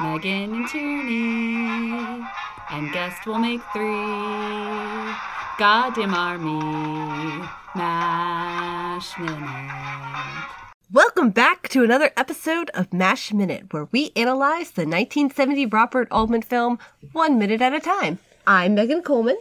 Megan and Tierney, and guest will make three. Goddamn army, Mash Minute. Welcome back to another episode of MASH Minute, where we analyze the 1970 Robert Altman film one minute at a time. I'm Megan Coleman.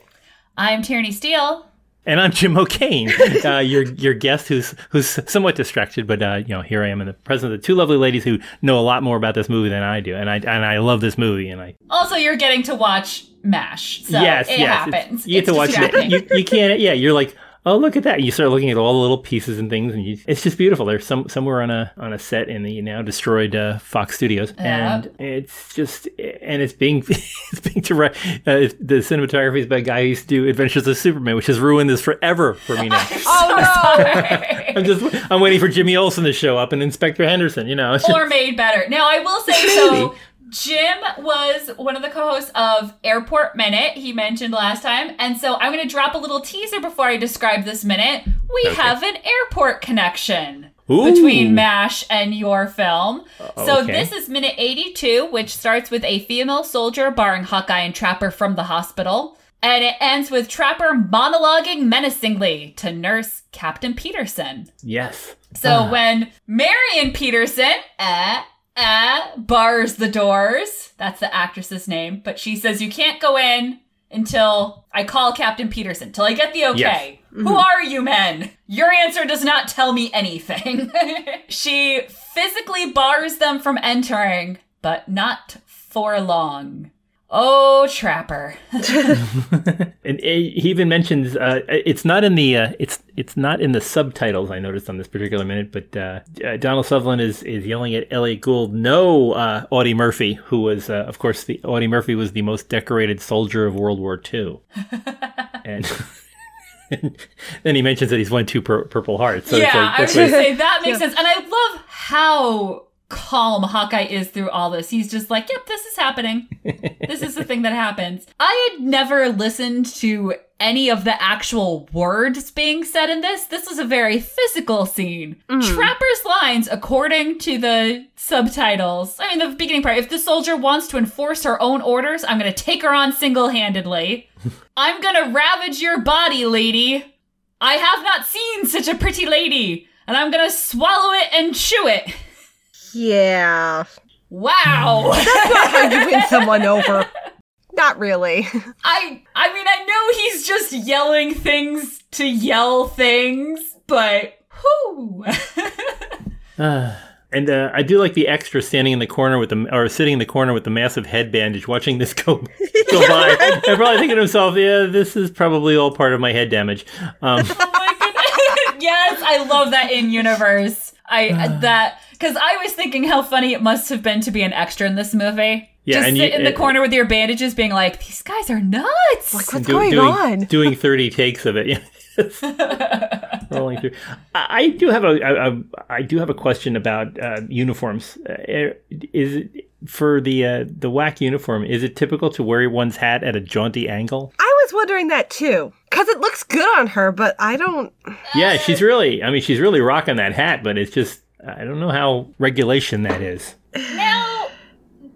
I'm Tierney Steele. And I'm Jim O'Kane, uh, your your guest, who's who's somewhat distracted, but uh, you know here I am in the presence of two lovely ladies who know a lot more about this movie than I do, and I and I love this movie, and I Also, you're getting to watch MASH, so yes it yes it's- happens. you get It's to watch it. You you can't yeah you're like oh look at that and you start looking at all the little pieces and things and you, it's just beautiful. There's some somewhere on a on a set in the now destroyed uh, Fox Studios, and it's just and it's being it's being direct. Uh, the cinematography is by a guy who used to do Adventures of Superman, which has ruined this forever for me now. oh no! I'm just I'm waiting for Jimmy Olsen to show up and Inspector Henderson. You know, just- or made better. Now, I will say so. Jim was one of the co-hosts of Airport Minute. He mentioned last time, and so I'm going to drop a little teaser before I describe this minute. We Okay. have an airport connection Ooh. between MASH and your film. So okay. this is minute 82, which starts with a female soldier barring Hawkeye and Trapper from the hospital. And it ends with Trapper monologuing menacingly to nurse Captain Peterson. yes. So when Marion Peterson, uh, uh, bars the doors, that's the actress's name, but she says you can't go in until I call Captain Peterson, till I get the okay. Who are you men? Your answer does not tell me anything. she physically bars them from entering, but not for long. Oh, Trapper. And he even mentions uh, it's not in the uh, it's it's not in the subtitles. I noticed on this particular minute, but uh, uh, Donald Sutherland is is yelling at Elliott Gould, "No, uh, Audie Murphy, who was uh, of course the Audie Murphy was the most decorated soldier of World War II." and and then he mentions that he's won two pur- Purple Hearts. So it's yeah, like, I was gonna say that makes sense, and I love how calm Hawkeye is through all this. He's just like, "Yep, this is happening. this is the thing that happens." I had never listened to any of the actual words being said in this. This was a very physical scene. Mm. Trapper's lines, according to the subtitles. I mean, the beginning part. If the soldier wants to enforce her own orders, I'm gonna take her on single-handedly. I'm gonna ravage your body, lady. I have not seen such a pretty lady, and I'm gonna swallow it and chew it. Yeah. Wow. That's How you win someone over? Not really. I I mean I know he's just yelling things to yell things, but whoo. And uh, I do like the extra standing in the corner with the or sitting in the corner with the massive head bandage, watching this go go by, and probably thinking to himself, "Yeah, this is probably all part of my head damage." Um, My goodness. yes, I love that in universe. I that because I was thinking how funny it must have been to be an extra in this movie. Yeah, just and sit you- in the it- corner with your bandages, being like, "These guys are nuts." Like, what's do- going doing, on? Doing thirty takes of it, yeah. rolling through. I, I do have a, a, a I do have a question about uh, uniforms. Uh, is it for the uh, the WAC uniform? Is it typical to wear one's hat at a jaunty angle? I was wondering that too. Because it looks good on her, but I don't. Yeah, she's really. I mean, she's really rocking that hat, but it's just. I don't know how regulation that is. Now,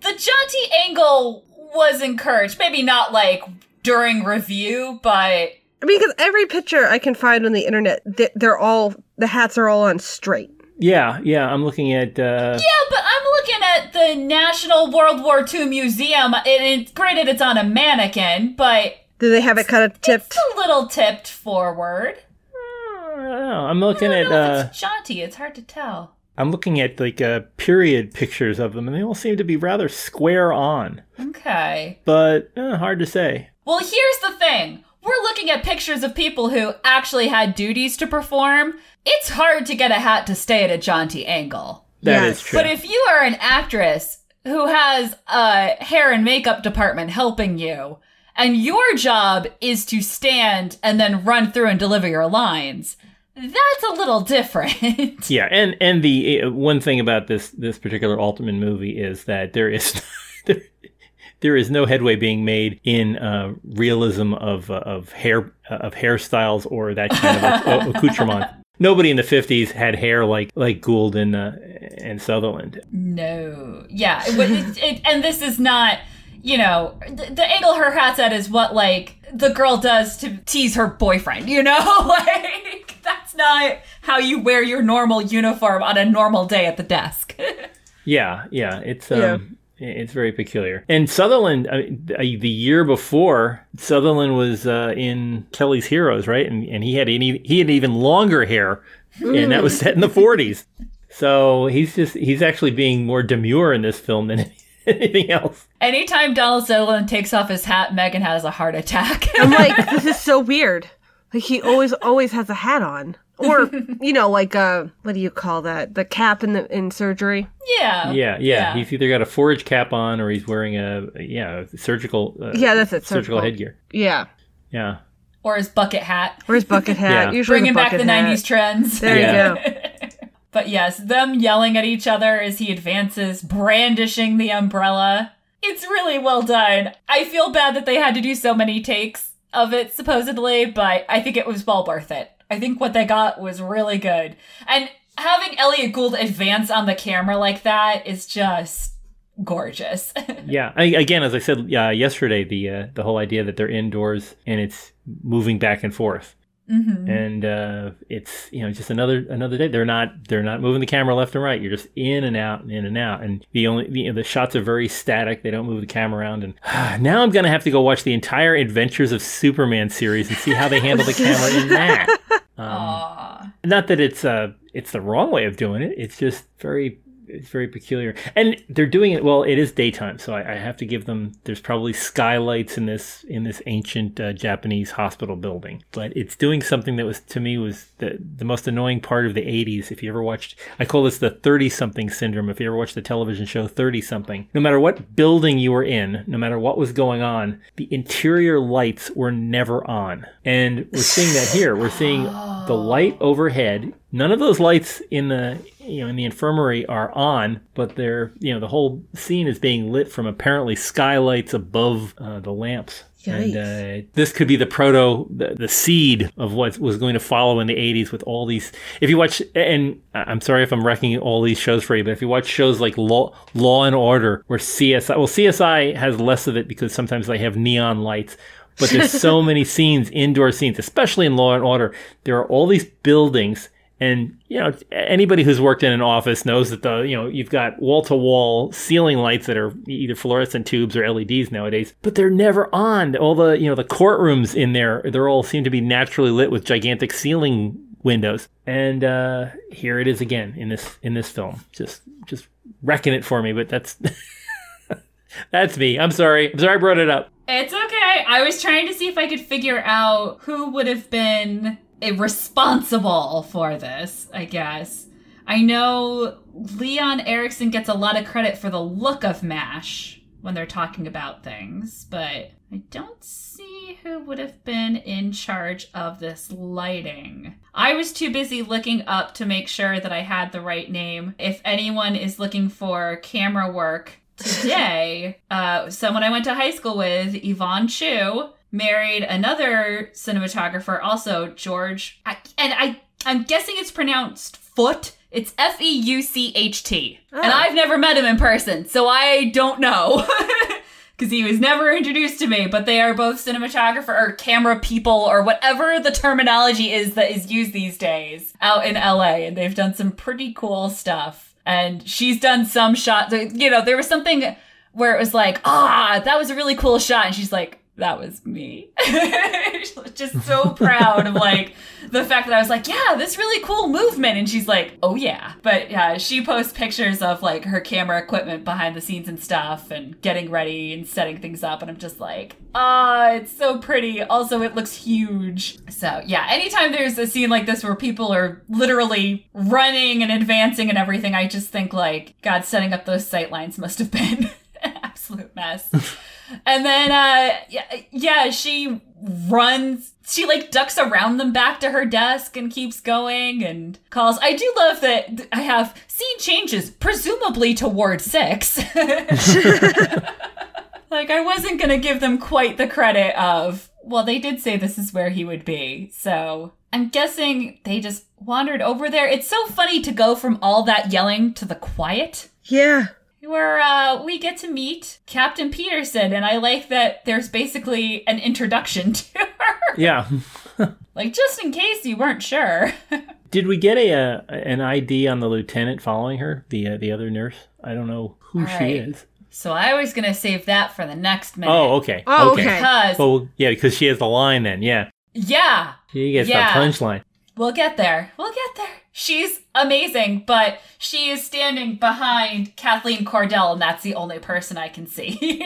the jaunty angle was encouraged. Maybe not like during review, but I mean, because every picture I can find on the internet, they- they're all, the hats are all on straight. Yeah, yeah. I'm looking at. Uh, yeah. But I'm looking at the National World War II Museum, and it's granted it's on a mannequin, but Do they have it kind of tipped? it's a little tipped forward. I don't know. I'm looking I at. don't know Uh, it's jaunty. It's hard to tell. I'm looking at like uh, period pictures of them, and they all seem to be rather square on. Okay. But uh, hard to say. Well, here's the thing. We're looking at pictures of people who actually had duties to perform. It's hard to get a hat to stay at a jaunty angle. That is Yes. true. But if you are an actress who has a hair and makeup department helping you, and your job is to stand and then run through and deliver your lines. That's a little different. Yeah, and and the uh, one thing about this this particular Altman movie is that there is there, there is no headway being made in uh, realism of uh, of hair uh, of hairstyles or that kind of accoutrement. Nobody in the fifties had hair like like Gould and uh, and Sutherland. no. Yeah. It, it, it, and this is not, you know, the, the angle her hat's at is what, like, the girl does to tease her boyfriend, you know? like, that's not how you wear your normal uniform on a normal day at the desk. Yeah, yeah, it's um, it's very peculiar. And Sutherland, uh, the year before, Sutherland was uh, in Kelly's Heroes, right? And and he had any he had even longer hair, and that was set in the forties. So he's just he's actually being more demure in this film than anything else. Anytime Donald Sutherland takes off his hat, Megan has a heart attack. I'm like, this is so weird. Like he always always has a hat on. Or, you know, like uh what do you call that? The cap in the in surgery. yeah. Yeah, yeah, He's either got a forage cap on or he's wearing a yeah a surgical uh, Yeah, that's it. surgical surgical. headgear. Yeah. Yeah, Or his bucket hat. Or his bucket hat? Yeah. Usually Bringing the back the hat. 90s trends. There Yeah. you go. But yes, them yelling at each other as he advances, brandishing the umbrella. It's really well done. I feel bad that they had to do so many takes of it, supposedly, but I think it was well worth it. I think what they got was really good. And having Elliott Gould advance on the camera like that is just gorgeous. yeah. I, again, as I said uh, yesterday, the uh, the whole idea that they're indoors and it's moving back and forth. Hmm and uh, it's you know just another another day. They're not they're not moving the camera left and right. You're just in and out and in and out. And the only the, the shots are very static. They don't move the camera around. And now I'm gonna have to go watch the entire Adventures of Superman series and see how they handle the camera in that. Um, not that it's uh it's the wrong way of doing it. It's just very it's very peculiar, and they're doing it well. It is daytime, so I, I have to give them. There's probably skylights in this in this ancient uh, Japanese hospital building, but it's doing something that was to me was the the most annoying part of the '80s. If you ever watched, I call this the 30 something syndrome. If you ever watched the television show 30 something, no matter what building you were in, no matter what was going on, the interior lights were never on, and we're seeing that here. We're seeing the light overhead. None of those lights in the you know in the infirmary are on, but they're you know the whole scene is being lit from apparently skylights above uh, the lamps. And uh, this could be the proto, the, the seed of what was going to follow in the 80s with all these. If you watch, and I'm sorry if I'm wrecking all these shows for you, but if you watch shows like Law, Law and Order or CSI, well, CSI has less of it because sometimes they have neon lights but there's so many scenes, indoor scenes, especially in Law and Order. There are all these buildings, and you know anybody who's worked in an office knows that the you know you've got wall to wall ceiling lights that are either fluorescent tubes or LEDs nowadays, but they're never on. All the you know the courtrooms in there, they're all seem to be naturally lit with gigantic ceiling windows. And uh, here it is again in this in this film, just just wrecking it for me. But that's. That's me. I'm sorry. I'm sorry I brought it up. It's okay. I was trying to see if I could figure out who would have been responsible for this, I guess. I know Leon Erickson gets a lot of credit for the look of MASH when they're talking about things, but I don't see who would have been in charge of this lighting. I was too busy looking up to make sure that I had the right name. If anyone is looking for camera work today, uh, someone I went to high school with, Yvonne Chu, married another cinematographer, also George, I, and I I'm guessing it's pronounced Foot. It's F E U C H T, and Oh. I've never met him in person, so I don't know. Because he was never introduced to me, but they are both cinematographer or camera people or whatever the terminology is that is used these days out in LA, and they've done some pretty cool stuff and she's done some shots. You know, there was something where it was like, ah, that was a really cool shot, and she's like, that was me. just so proud of like the fact that I was like, yeah, this really cool movement. And she's like, oh yeah. But yeah, she posts pictures of like her camera equipment behind the scenes and stuff and getting ready and setting things up. And I'm just like, ah, it's so pretty. Also, it looks huge. So yeah, anytime there's a scene like this where people are literally running and advancing and everything, I just think like, God, setting up those sight lines must have been absolute mess. and then, uh, yeah, yeah, she runs she like ducks around them back to her desk and keeps going and calls i do love that i have scene changes presumably to ward six like i wasn't gonna give them quite the credit of well they did say this is where he would be so i'm guessing they just wandered over there it's so funny to go from all that yelling to the quiet Yeah. Where uh, we get to meet Captain Peterson, and I like that there's basically an introduction to her. Yeah. like, just in case you weren't sure. Did we get a uh, an ID on the lieutenant following her, the uh, the other nurse? I don't know who All she right. is. so I was going to save that for the next minute. Oh, okay. Oh, okay. Because, Oh, yeah, because she has the line then. Yeah, yeah, she gets Yeah. the punchline. we'll get there. We'll get there. She's amazing, but she is standing behind Cathleen Cordell, and that's the only person I can see.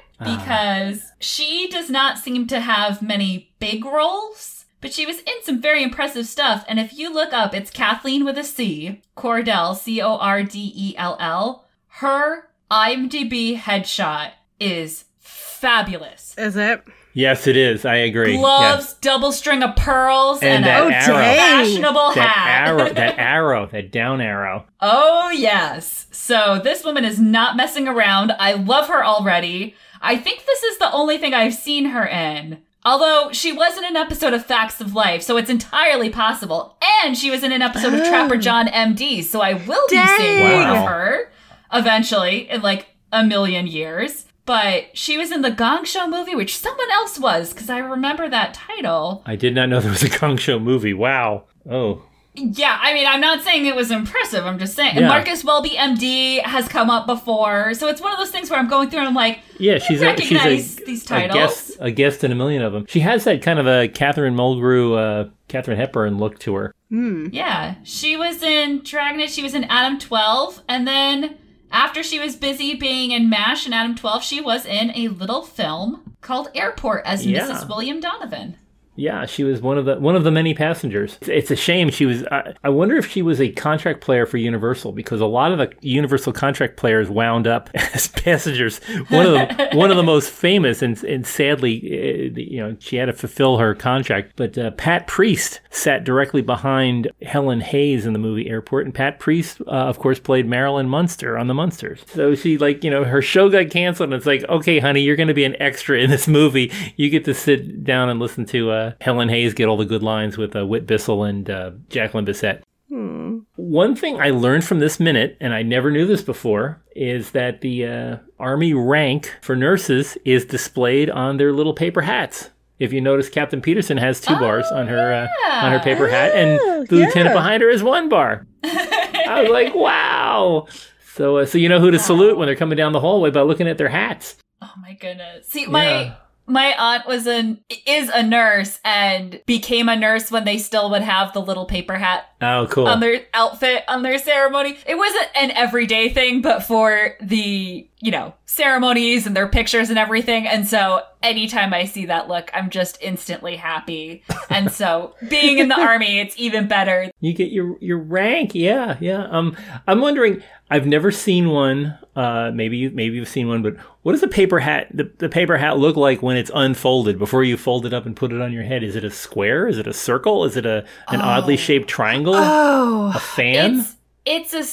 because she does not seem to have many big roles, but she was in some very impressive stuff. And if you look up, it's Cathleen with a C, Cordell, C O R D E L L. Her IMDb headshot is fabulous. Is it? Yes, it is. I agree. Gloves, double string of pearls, And and, that a Oh, arrow. fashionable That hat. arrow, that arrow, that down arrow. Oh, yes. So this woman is not messing around. I love her already. I think this is the only thing I've seen her in. Although she was in an episode of Facts of Life, so it's entirely possible. And she was in an episode of Trapper oh. John MD, so I will be seeing Dang. more of Wow. her eventually in like a million years. But she was in the Gong Show movie, which someone else was, because I remember that title. I did not know there was a Gong Show movie. Wow. Oh, Yeah, I mean, I'm not saying it was impressive. I'm just saying. And Marcus Welby, MD, has come up before, so it's one of those things where I'm going through and I'm like, yeah. She's a she's a, these a titles. guest a guest in a million of them. She has that kind of a Catherine Mulgrew, uh, Katharine Hepburn look to her. yeah, she was in Dragnet. She was in Adam 12, and then after she was busy being in Mash and Adam 12, she was in a little film called Airport as Yeah. Mrs. William Donovan. Yeah, she was one of the one of the many passengers. It's, it's a shame she was. I, I wonder if she was a contract player for Universal because a lot of the Universal contract players wound up as passengers. One of the one of the most famous, and, and sadly, uh, you know, she had to fulfill her contract. But uh, Pat Priest sat directly behind Helen Hayes in the movie Airport, and Pat Priest, uh, of course, played Marilyn Munster on the Munsters. So she like you know her show got canceled, and it's like, okay, honey, you're going to be an extra in this movie. You get to sit down and listen to uh, Helen Hayes get all the good lines with uh, Whit Bissell and uh, Jacqueline Bisset. One thing I learned from this minute, and I never knew this before, is that the uh, Army rank for nurses is displayed on their little paper hats. If you notice, Captain Peterson has two bars on her uh, on her paper hat, and the lieutenant behind her is one bar. I was like, wow. So, uh, so you know who to salute when they're coming down the hallway by looking at their hats. Oh my goodness. See, Yeah. my aunt was an is a nurse and became a nurse when they still would have the little paper hat Oh, cool. on their outfit on their ceremony. It wasn't an everyday thing, but for the, you know, ceremonies and their pictures and everything. And so anytime I see that look, I'm just instantly happy. And so being in the army, it's even better. You get your your rank, yeah, yeah. Um, I'm wondering. I've never seen one. Uh, maybe you maybe you've seen one, but what does a paper hat the, the paper hat look like when it's unfolded before you fold it up and put it on your head? Is it a square? Is it a circle? Is it a an oddly shaped triangle? Oh. a fan? It's it's a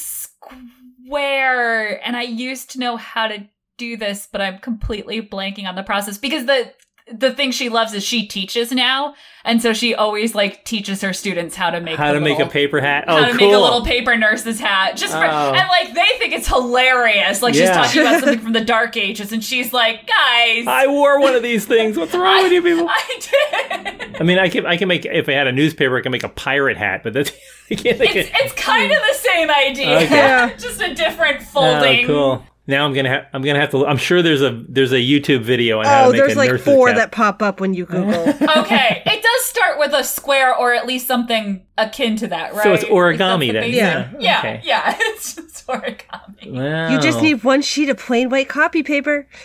square, and I used to know how to do this, but I'm completely blanking on the process because the the thing she loves is she teaches now, and so she always like teaches her students how to make How to make a paper hat? How Oh, to cool. make a little paper nurse's hat, just for, Oh. and like they think it's hilarious. Like Yeah. she's talking about something from the dark ages, and she's like, "Guys, I wore one of these things. What's wrong with you people? I did." I mean, I can I can make if I had a newspaper, I can make a pirate hat, but that's I can't think It's it's kind of the same idea, Okay. Just a different Oh, folding cool. Now I'm gonna have I'm gonna have to. I'm sure there's a there's a YouTube video on how Oh, to make there's a like nurse's four cap. that pop up when you Google. Okay, it does start with a square or at least something akin to that, right? So it's origami then. basic- Yeah. Yeah, Okay. yeah, it's just origami. Wow. you just need one sheet of plain white copy paper.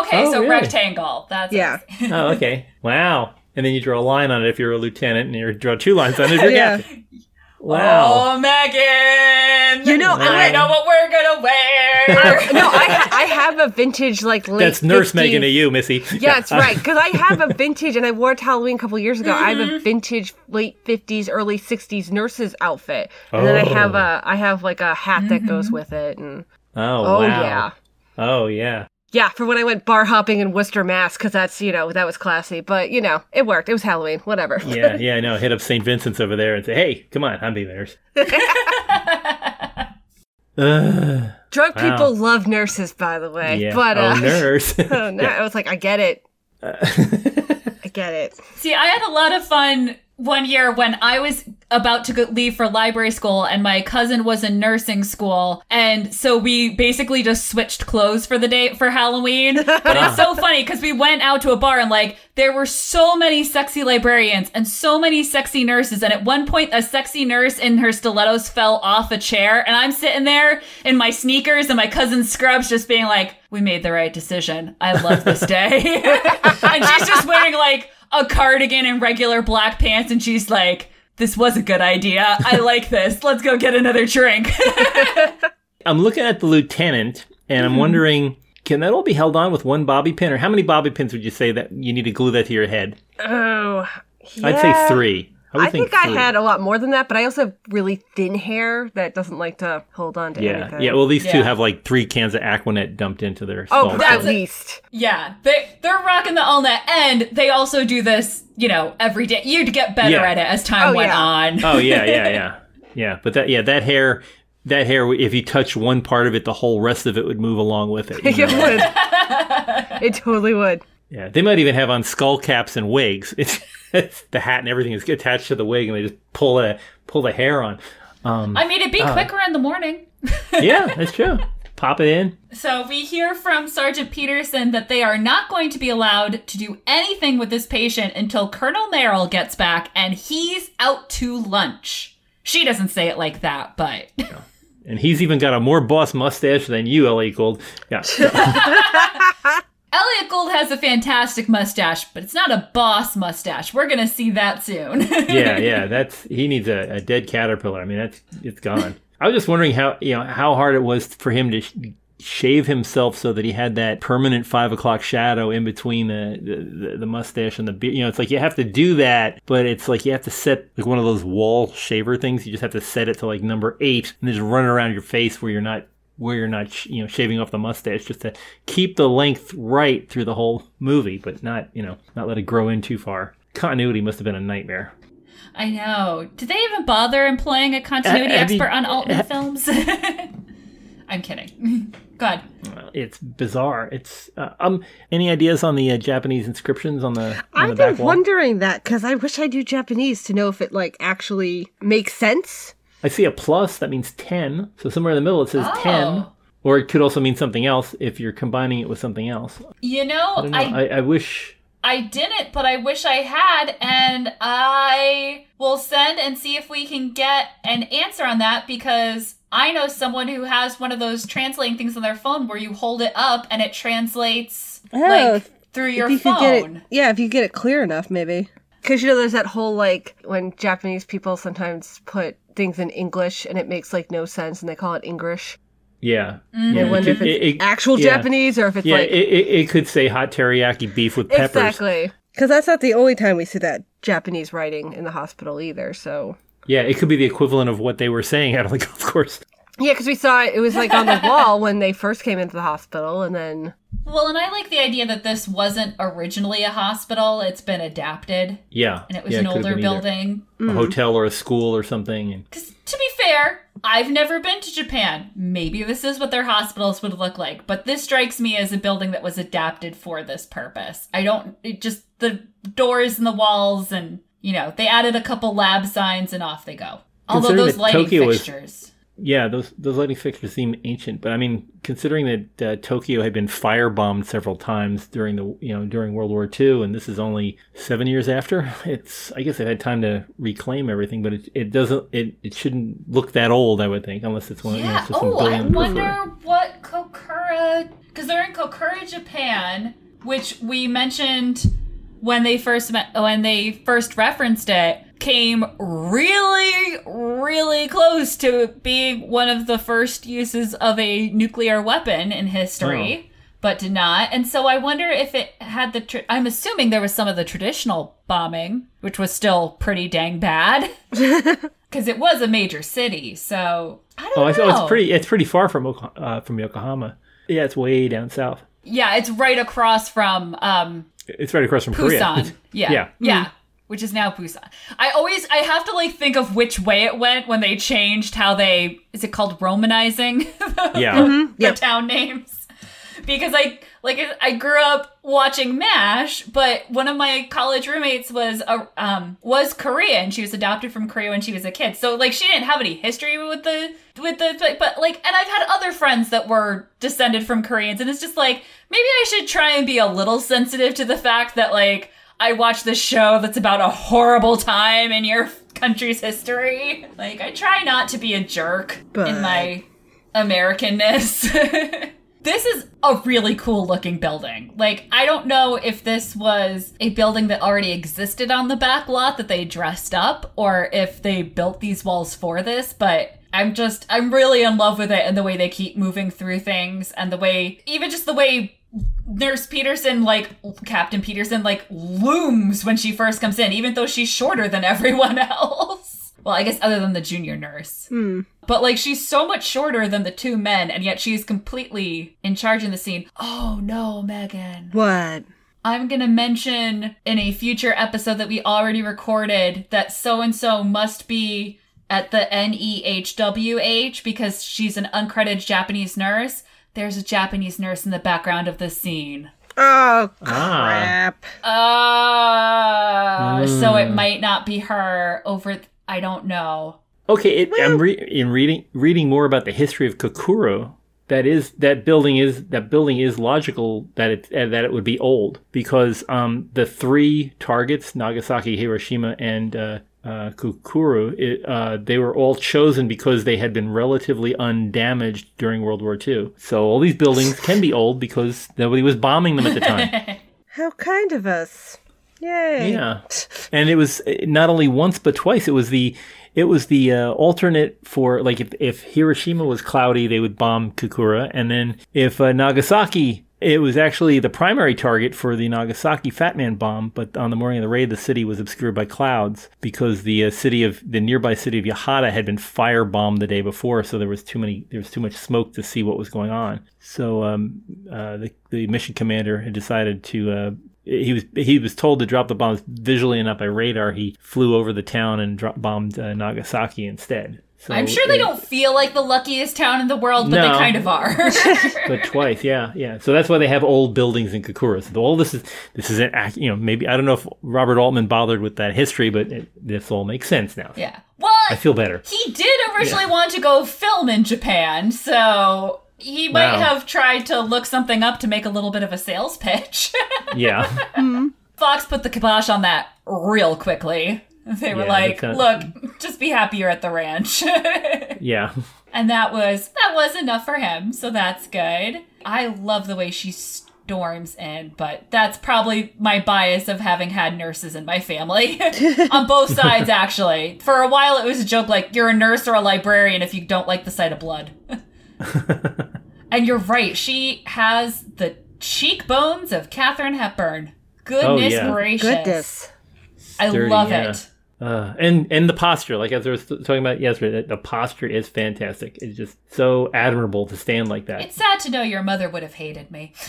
Okay, Oh, so really? rectangle. That's Yeah. Oh, okay. Wow. And then you draw a line on it if you're a lieutenant, and you draw two lines on it if you're a Yeah. captain. Wow. Oh, Megan! You know, I I- know what we're gonna wear. no, I I have a vintage like late. That's Nurse 50s Megan to you, Missy. Yeah, that's right. Because I have a vintage, and I wore it to Halloween a couple years ago. I have a mm-hmm. vintage late fifties, early sixties nurse's outfit, and then I oh. have Oh. a I have like a hat that goes mm-hmm. with it, and Oh, oh wow. yeah, Oh, yeah. Yeah. For when I went bar hopping in Worcester, Mass, because that's you know that was classy. But you know, it worked. It was Halloween. Whatever. Yeah, yeah, I know. Hit up St. Vincent's over there and say, hey, come on, I'm being a nurse. Ugh, Drug Wow. people love nurses, by the way. yeah. But uh, oh, nurse. oh, no, I was like, I get it. I get it. See, I had a lot of fun one year when I was about to leave for library school and my cousin was in nursing school. And so we basically just switched clothes for the day for Halloween. But it's so funny because we went out to a bar and like there were so many sexy librarians and so many sexy nurses. And at one point, a sexy nurse in her stilettos fell off a chair. And I'm sitting there in my sneakers and my cousin's scrubs just being like, we made the right decision. I love this day. and she's just wearing like a cardigan and regular black pants, and she's like, "This was a good idea. I like this. Let's go get another drink." I'm looking at the lieutenant, and Mm-hmm. I'm wondering, can that all be held on with one bobby pin, or how many bobby pins would you say that you need to glue that to your head? Oh, Yeah. I'd say three. I, would I think, I had a lot more than that, but I also have really thin hair that doesn't like to hold on to Yeah, anything. yeah. Well, these two have like three cans of Aquanet dumped into their. oh, at That's- least. yeah, they they're rocking the Allnet, and they also do this, you know, every day. You'd get better Yeah. at it as time Oh, went yeah. on. oh yeah, yeah, yeah, yeah. But that, yeah, that hair, that hair. If you touch one part of it, the whole rest of it would move along with it. you it would. it totally would. Yeah, they might even have on skull caps and wigs. It's, it's the hat and everything is attached to the wig, and they just pull a pull the hair on. Um, I mean, it'd be quicker in the morning. yeah, that's true. Pop it in. So we hear from Sergeant Peterson that they are not going to be allowed to do anything with this patient until Colonel Merrill gets back and he's out to lunch. She doesn't say it like that, but And he's even got a more boss mustache than you, Elliott Gould. Yeah. Elliott Gould has a fantastic mustache, but it's not a boss mustache. We're gonna see that soon. yeah, yeah. That's he needs a, a dead caterpillar. I mean, that's it's gone. I was just wondering how you know how hard it was for him to sh- shave himself so that he had that permanent five o'clock shadow in between the, the the mustache and the beard. You know, it's like you have to do that, but it's like you have to set like one of those wall shaver things. You just have to set it to like number eight and just run it around your face where you're not where you're not sh- you know shaving off the mustache just to keep the length right through the whole movie, but not you know not let it grow in too far. Continuity must have been a nightmare. I know. Did they even bother employing a continuity Uh, have you- expert on Altman films? I'm kidding. God. It's bizarre. It's uh, um. Any ideas on the uh, Japanese inscriptions on the on I've back been wall? wondering that because I wish I knew Japanese to know if it like actually makes sense. I see a plus. That means ten. So somewhere in the middle it says ten, oh. or it could also mean something else if you're combining it with something else. You know, I know. I I, I wish. I didn't, but I wish I had, and I will send and see if we can get an answer on that because I know someone who has one of those translating things on their phone where you hold it up and it translates oh, like through your you phone. get it, yeah, if you get it clear enough, maybe. Because you know, there's that whole like when Japanese people sometimes put things in English and it makes like no sense, and they call it English. Yeah. Mm-hmm. yeah I wonder it if it's it- it- actual yeah. Japanese or if it's Yeah, like it, it, it could say hot teriyaki beef with peppers. exactly. Because that's not the only time we see that Japanese writing in the hospital either. So Yeah, it could be the equivalent of what they were saying out on the golf course. Yeah, because we saw it, it was like on the wall when they first came into the hospital, and then Well, and I like the idea that this wasn't originally a hospital; it's been adapted, Yeah. and it was yeah, an could have older been either building. A mm. hotel or a school or something. And Because to be fair, I've never been to Japan. Maybe this is what their hospitals would look like, but this strikes me as a building that was adapted for this purpose. I don't, it just the doors and the walls, and you know, they added a couple lab signs and off they go. Although those that lighting Tokyo was- fixtures. Yeah, those those lighting fixtures seem ancient, but I mean, considering that uh, Tokyo had been firebombed several times during the you know during World War II, and this is only seven years after, it's I guess it had time to reclaim everything, but it, it doesn't it, it shouldn't look that old, I would think, unless it's one. You know, Yeah. it's just Oh, I wonder what Kokura because they're in Kokura, Japan, which we mentioned when they first met when they first referenced it. Came really, really close to being one of the first uses of a nuclear weapon in history, but did not. And so I wonder if it had the. Tra- I'm assuming there was some of the traditional bombing, which was still pretty dang bad. because it was a major city. So I don't Oh, know. thought it's pretty. It's pretty far from uh, from Yokohama. Yeah, it's way down south. Yeah, it's right across from um, It's right across from Korea. Busan. Yeah, Yeah. yeah, which is now Busan. I always I have to like think of which way it went when they changed how they is it called Romanizing yeah. the Yep. town names because I like I grew up watching MASH, but one of my college roommates was a um was Korean. She was adopted from Korea when she was a kid, so like she didn't have any history with the with the but, but like and I've had other friends that were descended from Koreans, and it's just like maybe I should try and be a little sensitive to the fact that like I watch this show that's about a horrible time in your country's history. Like I try not to be a jerk But- in my Americanness. this is a really cool looking building. Like, I don't know if this was a building that already existed on the back lot that they dressed up or if they built these walls for this, but I'm just, I'm really in love with it and the way they keep moving through things and the way, even just the way Nurse Peterson, like Captain Peterson, like looms when she first comes in, even though she's shorter than everyone else. Well, I guess other than the junior nurse. Hmm. But like she's so much shorter than the two men, and yet she's completely in charge in the scene. Oh no, Megan. What? I'm gonna mention in a future episode that we already recorded that so and so must be at the NEHWH because she's an uncredited Japanese nurse. There's a Japanese nurse in the background of the scene. Oh Ah. crap! Uh, so it might not be her over. Th- I don't know. Okay, it, I'm re- in reading reading more about the history of Kokura. That is that building is that building is logical that it uh, that it would be old because um, the three targets Nagasaki, Hiroshima, and uh, uh, Kokura it, uh, they were all chosen because they had been relatively undamaged during World War II. So all these buildings can be old because nobody was bombing them at the time. How kind of us! Yay! Yeah, and it was uh, not only once but twice. It was the it was the uh, alternate for like if, if Hiroshima was cloudy, they would bomb Kokura, and then if uh, Nagasaki, it was actually the primary target for the Nagasaki Fat Man bomb. But on the morning of the raid, the city was obscured by clouds because the uh, city of the nearby city of Yahata had been firebombed the day before, so there was too many there was too much smoke to see what was going on. So um, uh, the the mission commander had decided to uh, he was he was told to drop the bombs visually and not by radar. He flew over the town and drop, bombed uh, Nagasaki instead. So I'm sure they it- don't feel like the luckiest town in the world, but No. they kind of are. But twice, yeah, yeah. So that's why they have old buildings in Kokura. So all this is this is an act. You know, maybe I don't know if Robert Altman bothered with that history, but it, this all makes sense now. yeah. Well, I feel better. he did originally want to go film in Japan, so he might Wow. have tried to look something up to make a little bit of a sales pitch. Yeah, mm-hmm. Fox put the kibosh on that real quickly. They were Yeah, like, that's "Look, just be happier at the ranch." yeah. and that was that was enough for him, so that's good. I love the way she storms in, but that's probably my bias of having had nurses in my family on both sides actually. For a while it was a joke like you're a nurse or a librarian if you don't like the sight of blood. and you're right, she has the cheekbones of Katharine Hepburn. Goodness oh, yeah. gracious. Goodness. I Sturdy, love yeah. it. Uh, and and the posture, like as I was talking about yesterday, the- posture is fantastic. It's just so admirable to stand like that. It's sad to know your mother would have hated me.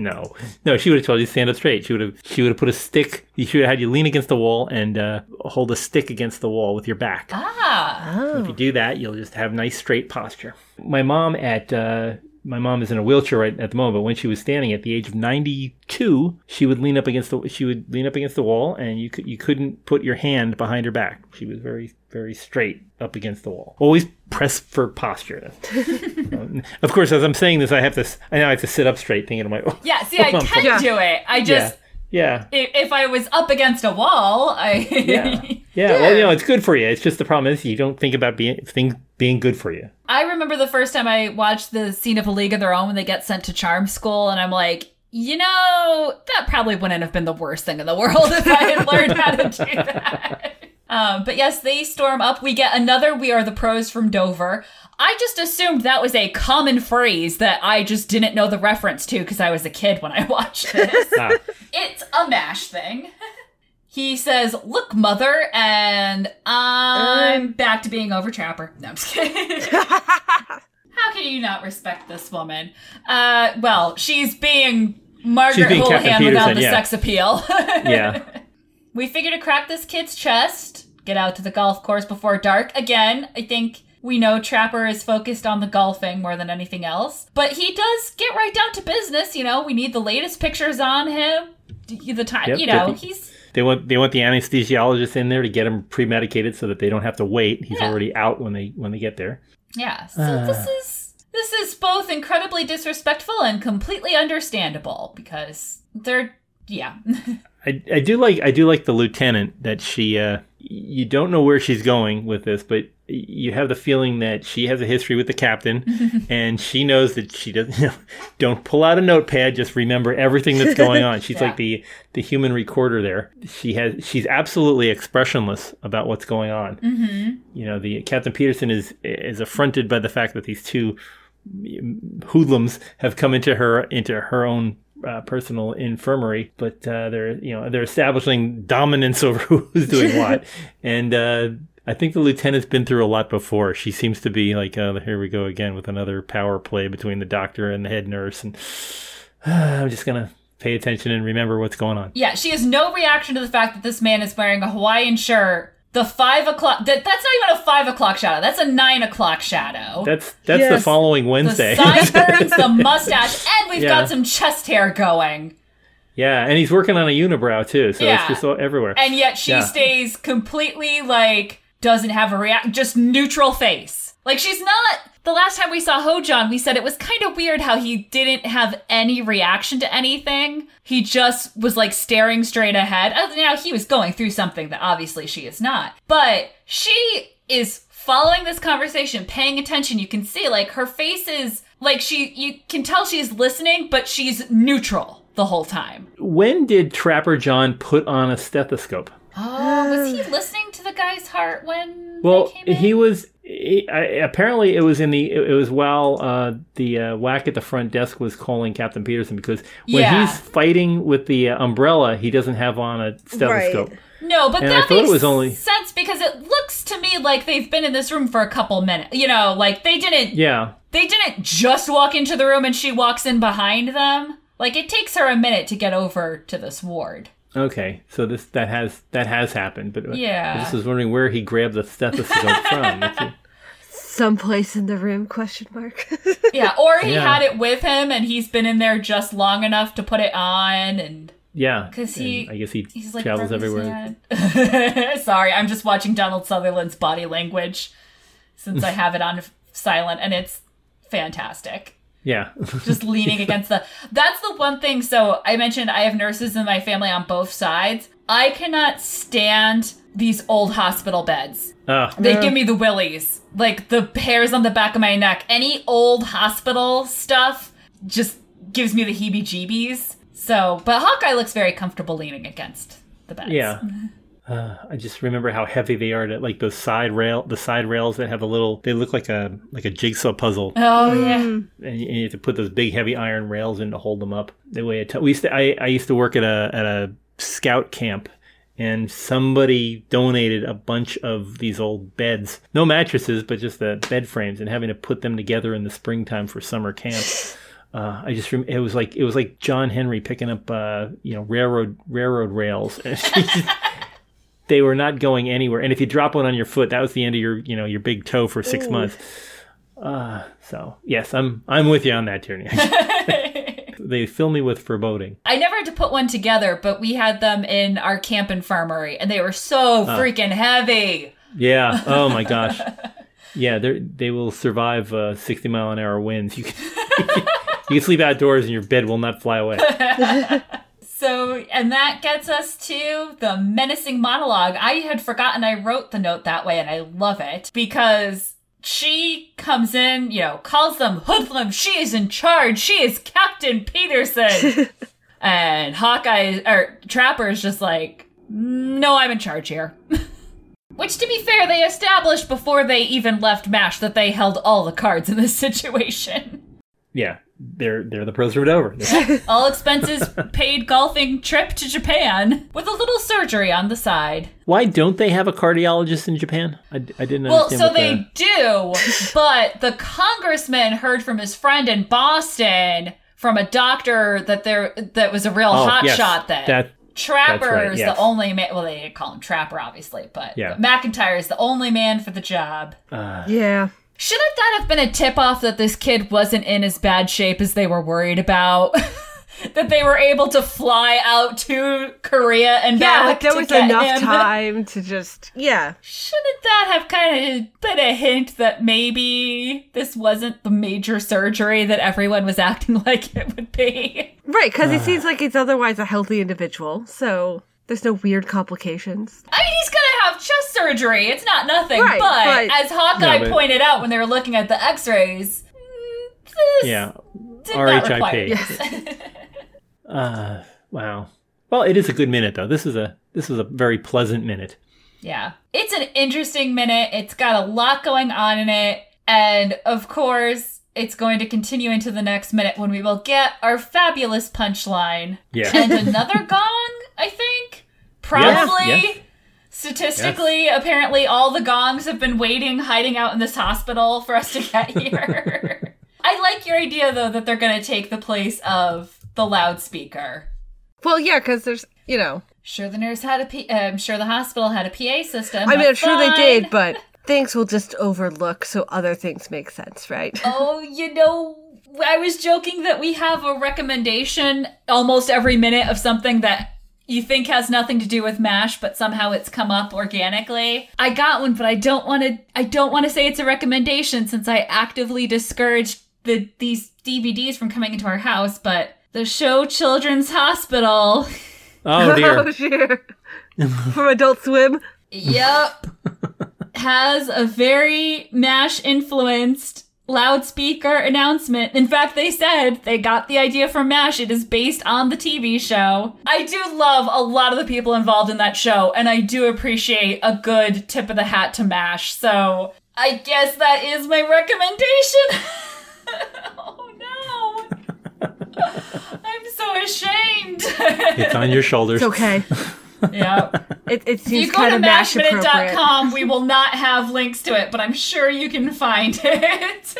No, no, she would have told you to stand up straight. She would have, she would have put a stick. She should have had you lean against the wall and uh, hold a stick against the wall with your back. Ah. If you do that, you'll just have nice straight posture. My mom at uh, my mom is in a wheelchair right at the moment, but when she was standing at the age of 92, she would lean up against the she would lean up against the wall, and you could you couldn't put your hand behind her back. She was very very straight up against the wall. Always press for posture. Um, of course, as I'm saying this, I have to I now have to sit up straight, thinking of my. Yeah, see, I can Yeah. do it. I just yeah. i- if I was up against a wall, I Yeah. yeah, Well, you know, it's good for you. It's just the problem is you don't think about being things being good for you. I remember the first time I watched the scene of A League of Their Own when they get sent to charm school, and I'm like, you know, that probably wouldn't have been the worst thing in the world if I had learned how to do that. Um, but yes, they storm up. We get another We Are the Pros from Dover. I just assumed that was a common phrase that I just didn't know the reference to because I was a kid when I watched this. Ah, it's a MASH thing. He says, Look, mother, and I'm back to being over trapper. No, I'm just kidding. How can you not respect this woman? Uh, well, she's being Margaret being Houlihan without the yeah. sex appeal. yeah. we figure to crack this kid's chest, get out to the golf course before dark. Again, I think we know Trapper is focused on the golfing more than anything else. But he does get right down to business, you know. We need the latest pictures on him. The time, Yep, you know, yep. he's They want they want the anesthesiologist in there to get him pre-medicated so that they don't have to wait. He's Yeah. already out when they when they get there. yeah. So Ah. this is this is both incredibly disrespectful and completely understandable because they're yeah. I, I do like I do like the lieutenant that she uh you don't know where she's going with this, but you have the feeling that she has a history with the captain and she knows that she doesn't you know, don't pull out a notepad, just remember everything that's going on. She's Yeah. like the the human recorder there. She has she's absolutely expressionless about what's going on. hmm You know, the Captain Peterson is is affronted by the fact that these two hoodlums have come into her into her own uh, personal infirmary, but uh, they're you know they're establishing dominance over who's doing what, and uh, I think the lieutenant's been through a lot before. She seems to be like, uh, here we go again with another power play between the doctor and the head nurse, and I'm just gonna pay attention and remember what's going on. Yeah, she has no reaction to the fact that this man is wearing a Hawaiian shirt. The five o'clock. That, that's not even a five o'clock shadow. That's a nine o'clock shadow. That's that's the Yes. following the Wednesday. sideburns, the mustache, and we've Yeah. got some chest hair going. yeah, and he's working on a unibrow too, so Yeah. it's just all, everywhere. And yet she Yeah. stays completely like doesn't have a react, just neutral face. Like she's not. The last time we saw Ho-Jon, we said it was kind of weird how he didn't have any reaction to anything. He just was like staring straight ahead. Uh, Now he was going through something that obviously she is not, but she is following this conversation, paying attention. You can see like her face is like she. You can tell she's listening, but she's neutral the whole time. when did Trapper John put on a stethoscope? Oh, was he listening to the guy's heart when Well, they came in? he was. He, I, apparently, it was in the. It, it was while uh, the uh, WAC at the front desk was calling Captain Peterson because when Yeah. he's fighting with the uh, umbrella, he doesn't have on a stethoscope. no, but and I that thought it makes was only- sense because it looks to me like they've been in this room for a couple minutes. You know, like they didn't Yeah, they didn't just walk into the room and she walks in behind them. Like it takes her a minute to get over to this ward. Okay, so this that has that has happened, but Yeah. I just was wondering where he grabbed the stethoscope from. Someplace in the room? Question mark. Yeah, or he Yeah. had it with him and he's been in there just long enough to put it on and yeah, because he- and I guess he He's like travels everywhere. Sorry, I'm just watching Donald Sutherland's body language since I have it on silent, and it's fantastic. Yeah, Just leaning against the. That's the one thing. So I mentioned I have nurses in my family on both sides. I cannot stand these old hospital beds. Ah, They give me the willies. Like the hairs on the back of my neck. Any old hospital stuff just gives me the heebie jeebies. So, but Hawkeye looks very comfortable leaning against the beds. Yeah. Uh, I just remember how heavy they are. To, like those side rail, the side rails that have a little. They look like a like a jigsaw puzzle, Oh, yeah. and you, and you have to put those big heavy iron rails in to hold them up. They weigh a ton. We used to. I, I used to work at a at a scout camp, and somebody donated a bunch of these old beds, no mattresses, but just the bed frames, and having to put them together in the springtime for summer camp. Uh, I just rem- it was like it was like John Henry picking up uh, you know railroad railroad rails. they were not going anywhere. And if you drop one on your foot, that was the end of your, you know, your big toe for six months. Uh, so yes, I'm I'm with you on that, Tierney. they fill me with foreboding. I never had to put one together, but we had them in our camp infirmary, and they were so freaking heavy. Yeah. Oh my gosh. Yeah, they they will survive uh, 60 mile an hour winds. You can, you can sleep outdoors and your bed will not fly away. So, and that gets us to the menacing monologue. I had forgotten I wrote the note that way, and I love it because she comes in, you know, calls them hoodlum. She is in charge. She is Captain Peterson. and Hawkeye, or Trapper is just like, no, I'm in charge here. Which, to be fair, they established before they even left MASH that they held all the cards in this situation. Yeah, they're they're the pros from Dover. All expenses paid golfing trip to Japan with a little surgery on the side. Why don't they have a cardiologist in Japan? I, I didn't Well, understand. so what they the- do, but the congressman heard from his friend in Boston from a doctor that there that was a real Oh, hot yes, shot then. that Trapper right, is yes. the only man. Well, they call him Trapper, obviously, but Yeah. McIntyre is the only man for the job. Uh, yeah. Shouldn't that have been a tip off that this kid wasn't in as bad shape as they were worried about? that they were able to fly out to Korea and Yeah, back like there to was get enough him? time to just yeah. Shouldn't that have kind of been a hint that maybe this wasn't the major surgery that everyone was acting like it would be? Right, because he seems like he's otherwise a healthy individual, so there's no weird complications. I mean, he's gonna have chest surgery. It's not nothing. Right, but, but- as Hawkeye No, but- pointed out when they were looking at the X-rays, mm, yeah, did not require RHIP. this. Uh, wow. Well, it is a good minute though. This is a this is a very pleasant minute. Yeah. It's an interesting minute. It's got a lot going on in it. And of course, it's going to continue into the next minute when we will get our fabulous punchline. Yeah. And another gong, I think. Probably. yes. Statistically, apparently, all the gongs have been waiting, hiding out in this hospital for us to get here. I like your idea, though, that they're going to take the place of the loudspeaker. Well, yeah, because there's you know, Sure, the nurse had a P. I'm sure the hospital had a PA system. I mean, I'm but sure they did, but things we'll just overlook so other things make sense, right? Oh, you know, I was joking that we have a recommendation almost every minute of something that you think has nothing to do with MASH, but somehow it's come up organically. I got one, but I don't want to. I don't want to say it's a recommendation since I actively discouraged the these DVDs from coming into our house. But the show Children's Hospital. Oh dear. oh, sure. From Adult Swim. Yep. has a very MASH influenced loudspeaker announcement. In fact, they said they got the idea from MASH. It is based on the TV show. I do love a lot of the people involved in that show, and I do appreciate a good tip of the hat to MASH. So I guess that is my recommendation. oh no. I'm so ashamed. It's on your shoulders. It's okay. yeah. It, it If seems you go to of mash appropriate. mashminute.com, we will not have links to it, but I'm sure you can find it.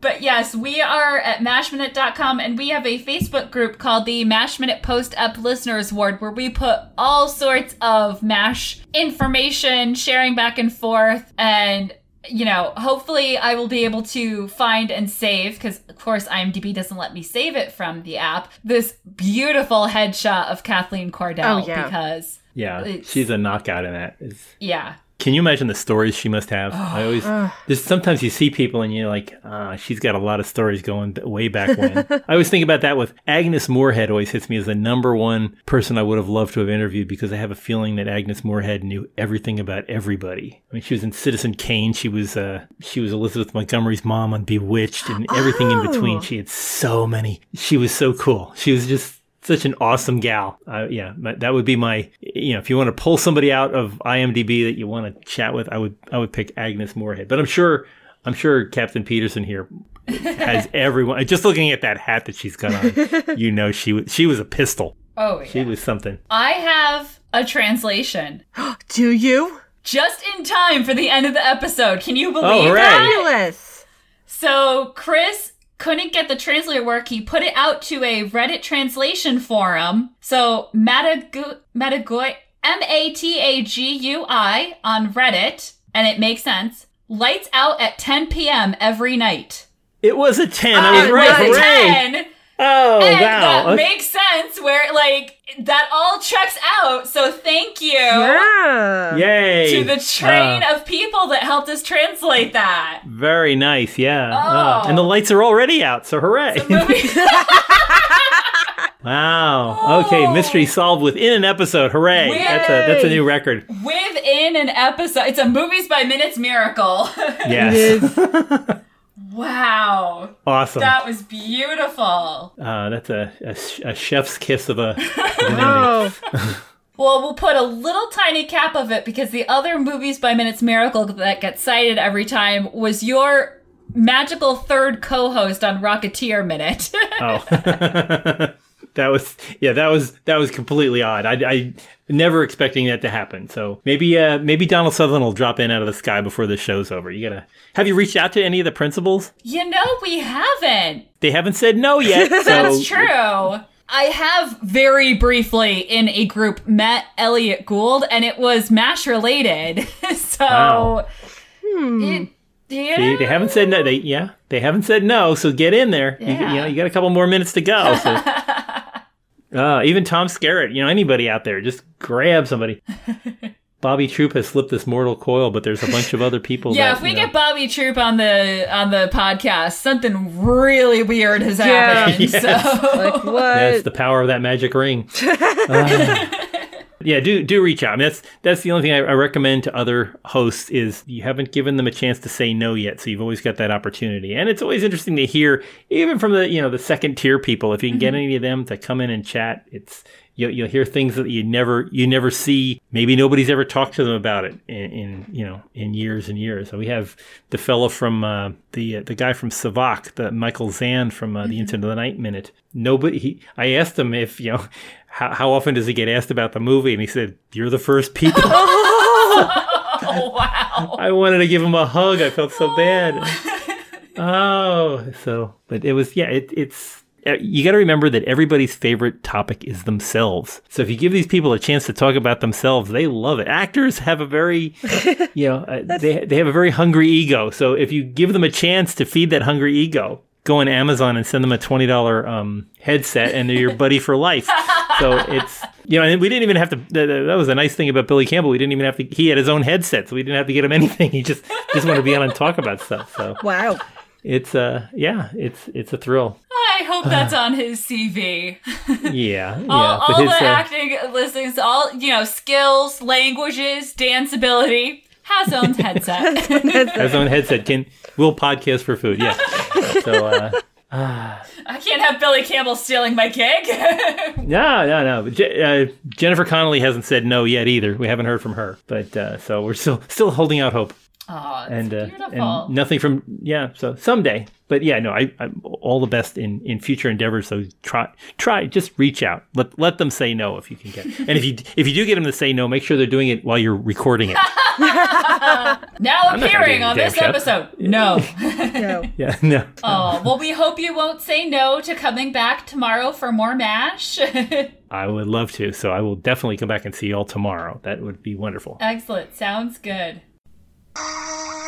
but yes, we are at mashminute.com and we have a Facebook group called the Mash Minute Post-Op Listeners Ward where we put all sorts of MASH information, sharing back and forth, and you know, hopefully I will be able to find and save, because of course IMDb doesn't let me save it from the app, this beautiful headshot of Cathleen Cordell Oh, yeah. because Yeah, It's- she's a knockout in that. It's- yeah. Can you imagine the stories she must have? I always there's sometimes you see people and you're like, ah, she's got a lot of stories going way back when. I always think about that with Agnes Moorehead. Always hits me as the number one person I would have loved to have interviewed because I have a feeling that Agnes Moorehead knew everything about everybody. I mean, she was in Citizen Kane. She was uh, she was Elizabeth Montgomery's mom on Bewitched and everything in between. Oh. She had so many. She was so cool. She was just such an awesome gal. Uh, yeah, that would be my. You know, if you want to pull somebody out of IMDb that you want to chat with, I would I would pick Agnes Moorehead. But I'm sure I'm sure Captain Peterson here has everyone. Just looking at that hat that she's got on, you know she was she was a pistol. Oh, yeah. She was something. I have a translation Do you? just in time for the end of the episode. Can you believe Oh, hooray. that? Fabulous. So Chris couldn't get the translator work. He put it out to a Reddit translation forum. So Matagu Matagui M A T A G U I on Reddit, and it makes sense. Lights out at 10 p.m. every night. It was a 10. I was Oh, right. nice. Hooray. 10. Oh, And wow. that Okay. makes sense where, like, that all checks out. So thank you Yeah. Yay. to the train Ah, of people that helped us translate that. very nice. Yeah. Oh. Ah, and the lights are already out, so hooray. Movie. wow. Okay, Oh. mystery solved within an episode. Hooray. That's a that's a new record. Within an episode. It's a movies by minutes miracle. Yes. Wow. awesome. That was beautiful. Uh, that's a, a, a chef's kiss of a. Of. Oh, Well, we'll put a little tiny cap of it because the other movies by minutes miracle that gets cited every time was your magical third co-host on Rocketeer Minute. Oh. that was yeah. That was that was completely odd. I, I never expecting that to happen. So maybe uh maybe Donald Sutherland will drop in out of the sky before the show's over. You gotta. Have you reached out to any of the principals? you know, we haven't. They haven't said no yet. So That's true. I have very briefly in a group met Elliott Gould, and it was MASH related. so, Wow. it, yeah. They, they haven't said no. They yeah, they haven't said no. So get in there. You, Yeah. you know, you got a couple more minutes to go. So. uh, even Tom Skerritt, you know, anybody out there, just grab somebody. Bobby Troup has slipped this mortal coil, but there's a bunch of other people. Yeah, that, if we you know- get Bobby Troup on the on the podcast, something really weird has Yeah. happened. Yes. So like what? That's the power of that magic ring. Uh, yeah, do do reach out. I mean, that's that's the only thing I, I recommend to other hosts is you haven't given them a chance to say no yet, so you've always got that opportunity. And it's always interesting to hear, even from the you know the second tier people, if you can get mm-hmm. any of them to come in and chat, it's you'll, you'll hear things that you never you never see. Maybe nobody's ever talked to them about it in, in you know in years and years. So we have the fellow from uh, the uh, the guy from Savak, the Michael Zan from uh, the of the Night Minute. Nobody. He, I asked him if you know how, how often does he get asked about the movie, and he said, "You're the first people." oh, wow. I wanted to give him a hug. I felt so bad. Oh, so but it was yeah. It, it's you got to remember that everybody's favorite topic is themselves. So if you give these people a chance to talk about themselves, they love it. Actors have a very, you know, uh, they they have a very hungry ego. So if you give them a chance to feed that hungry ego, go on Amazon and send them a twenty dollar um, headset, and they're your buddy for life. So it's you know, and we didn't even have to. That, that was a nice thing about Billy Campbell. We didn't even have to. He had his own headset, so we didn't have to get him anything. He just just wanted to be on and talk about stuff. So wow. It's uh yeah, it's it's a thrill. I hope that's on his CV. Yeah, yeah. all but all his, the uh, acting listings, all you know, skills, languages, dance ability, has own headset. has his own headset. Can will podcast for food? Yeah. So uh, I can't have Billy Campbell stealing my gig. no, no, no. But Je- uh, Jennifer Connelly hasn't said no yet either. We haven't heard from her, but uh, so we're still still holding out hope. Oh, and uh, and nothing from yeah. So someday, but yeah, no, I, I all the best in in future endeavors. So try try just reach out. Let let them say no if you can get. And if you if you do get them to say no, make sure they're doing it while you're recording it. now not gonna appearing on this show. episode. No. No. Yeah, no. oh, well, we hope you won't say no to coming back tomorrow for more MASH. I would love to. So I will definitely come back and see you all tomorrow. That would be wonderful. Excellent. Sounds good. Thank you.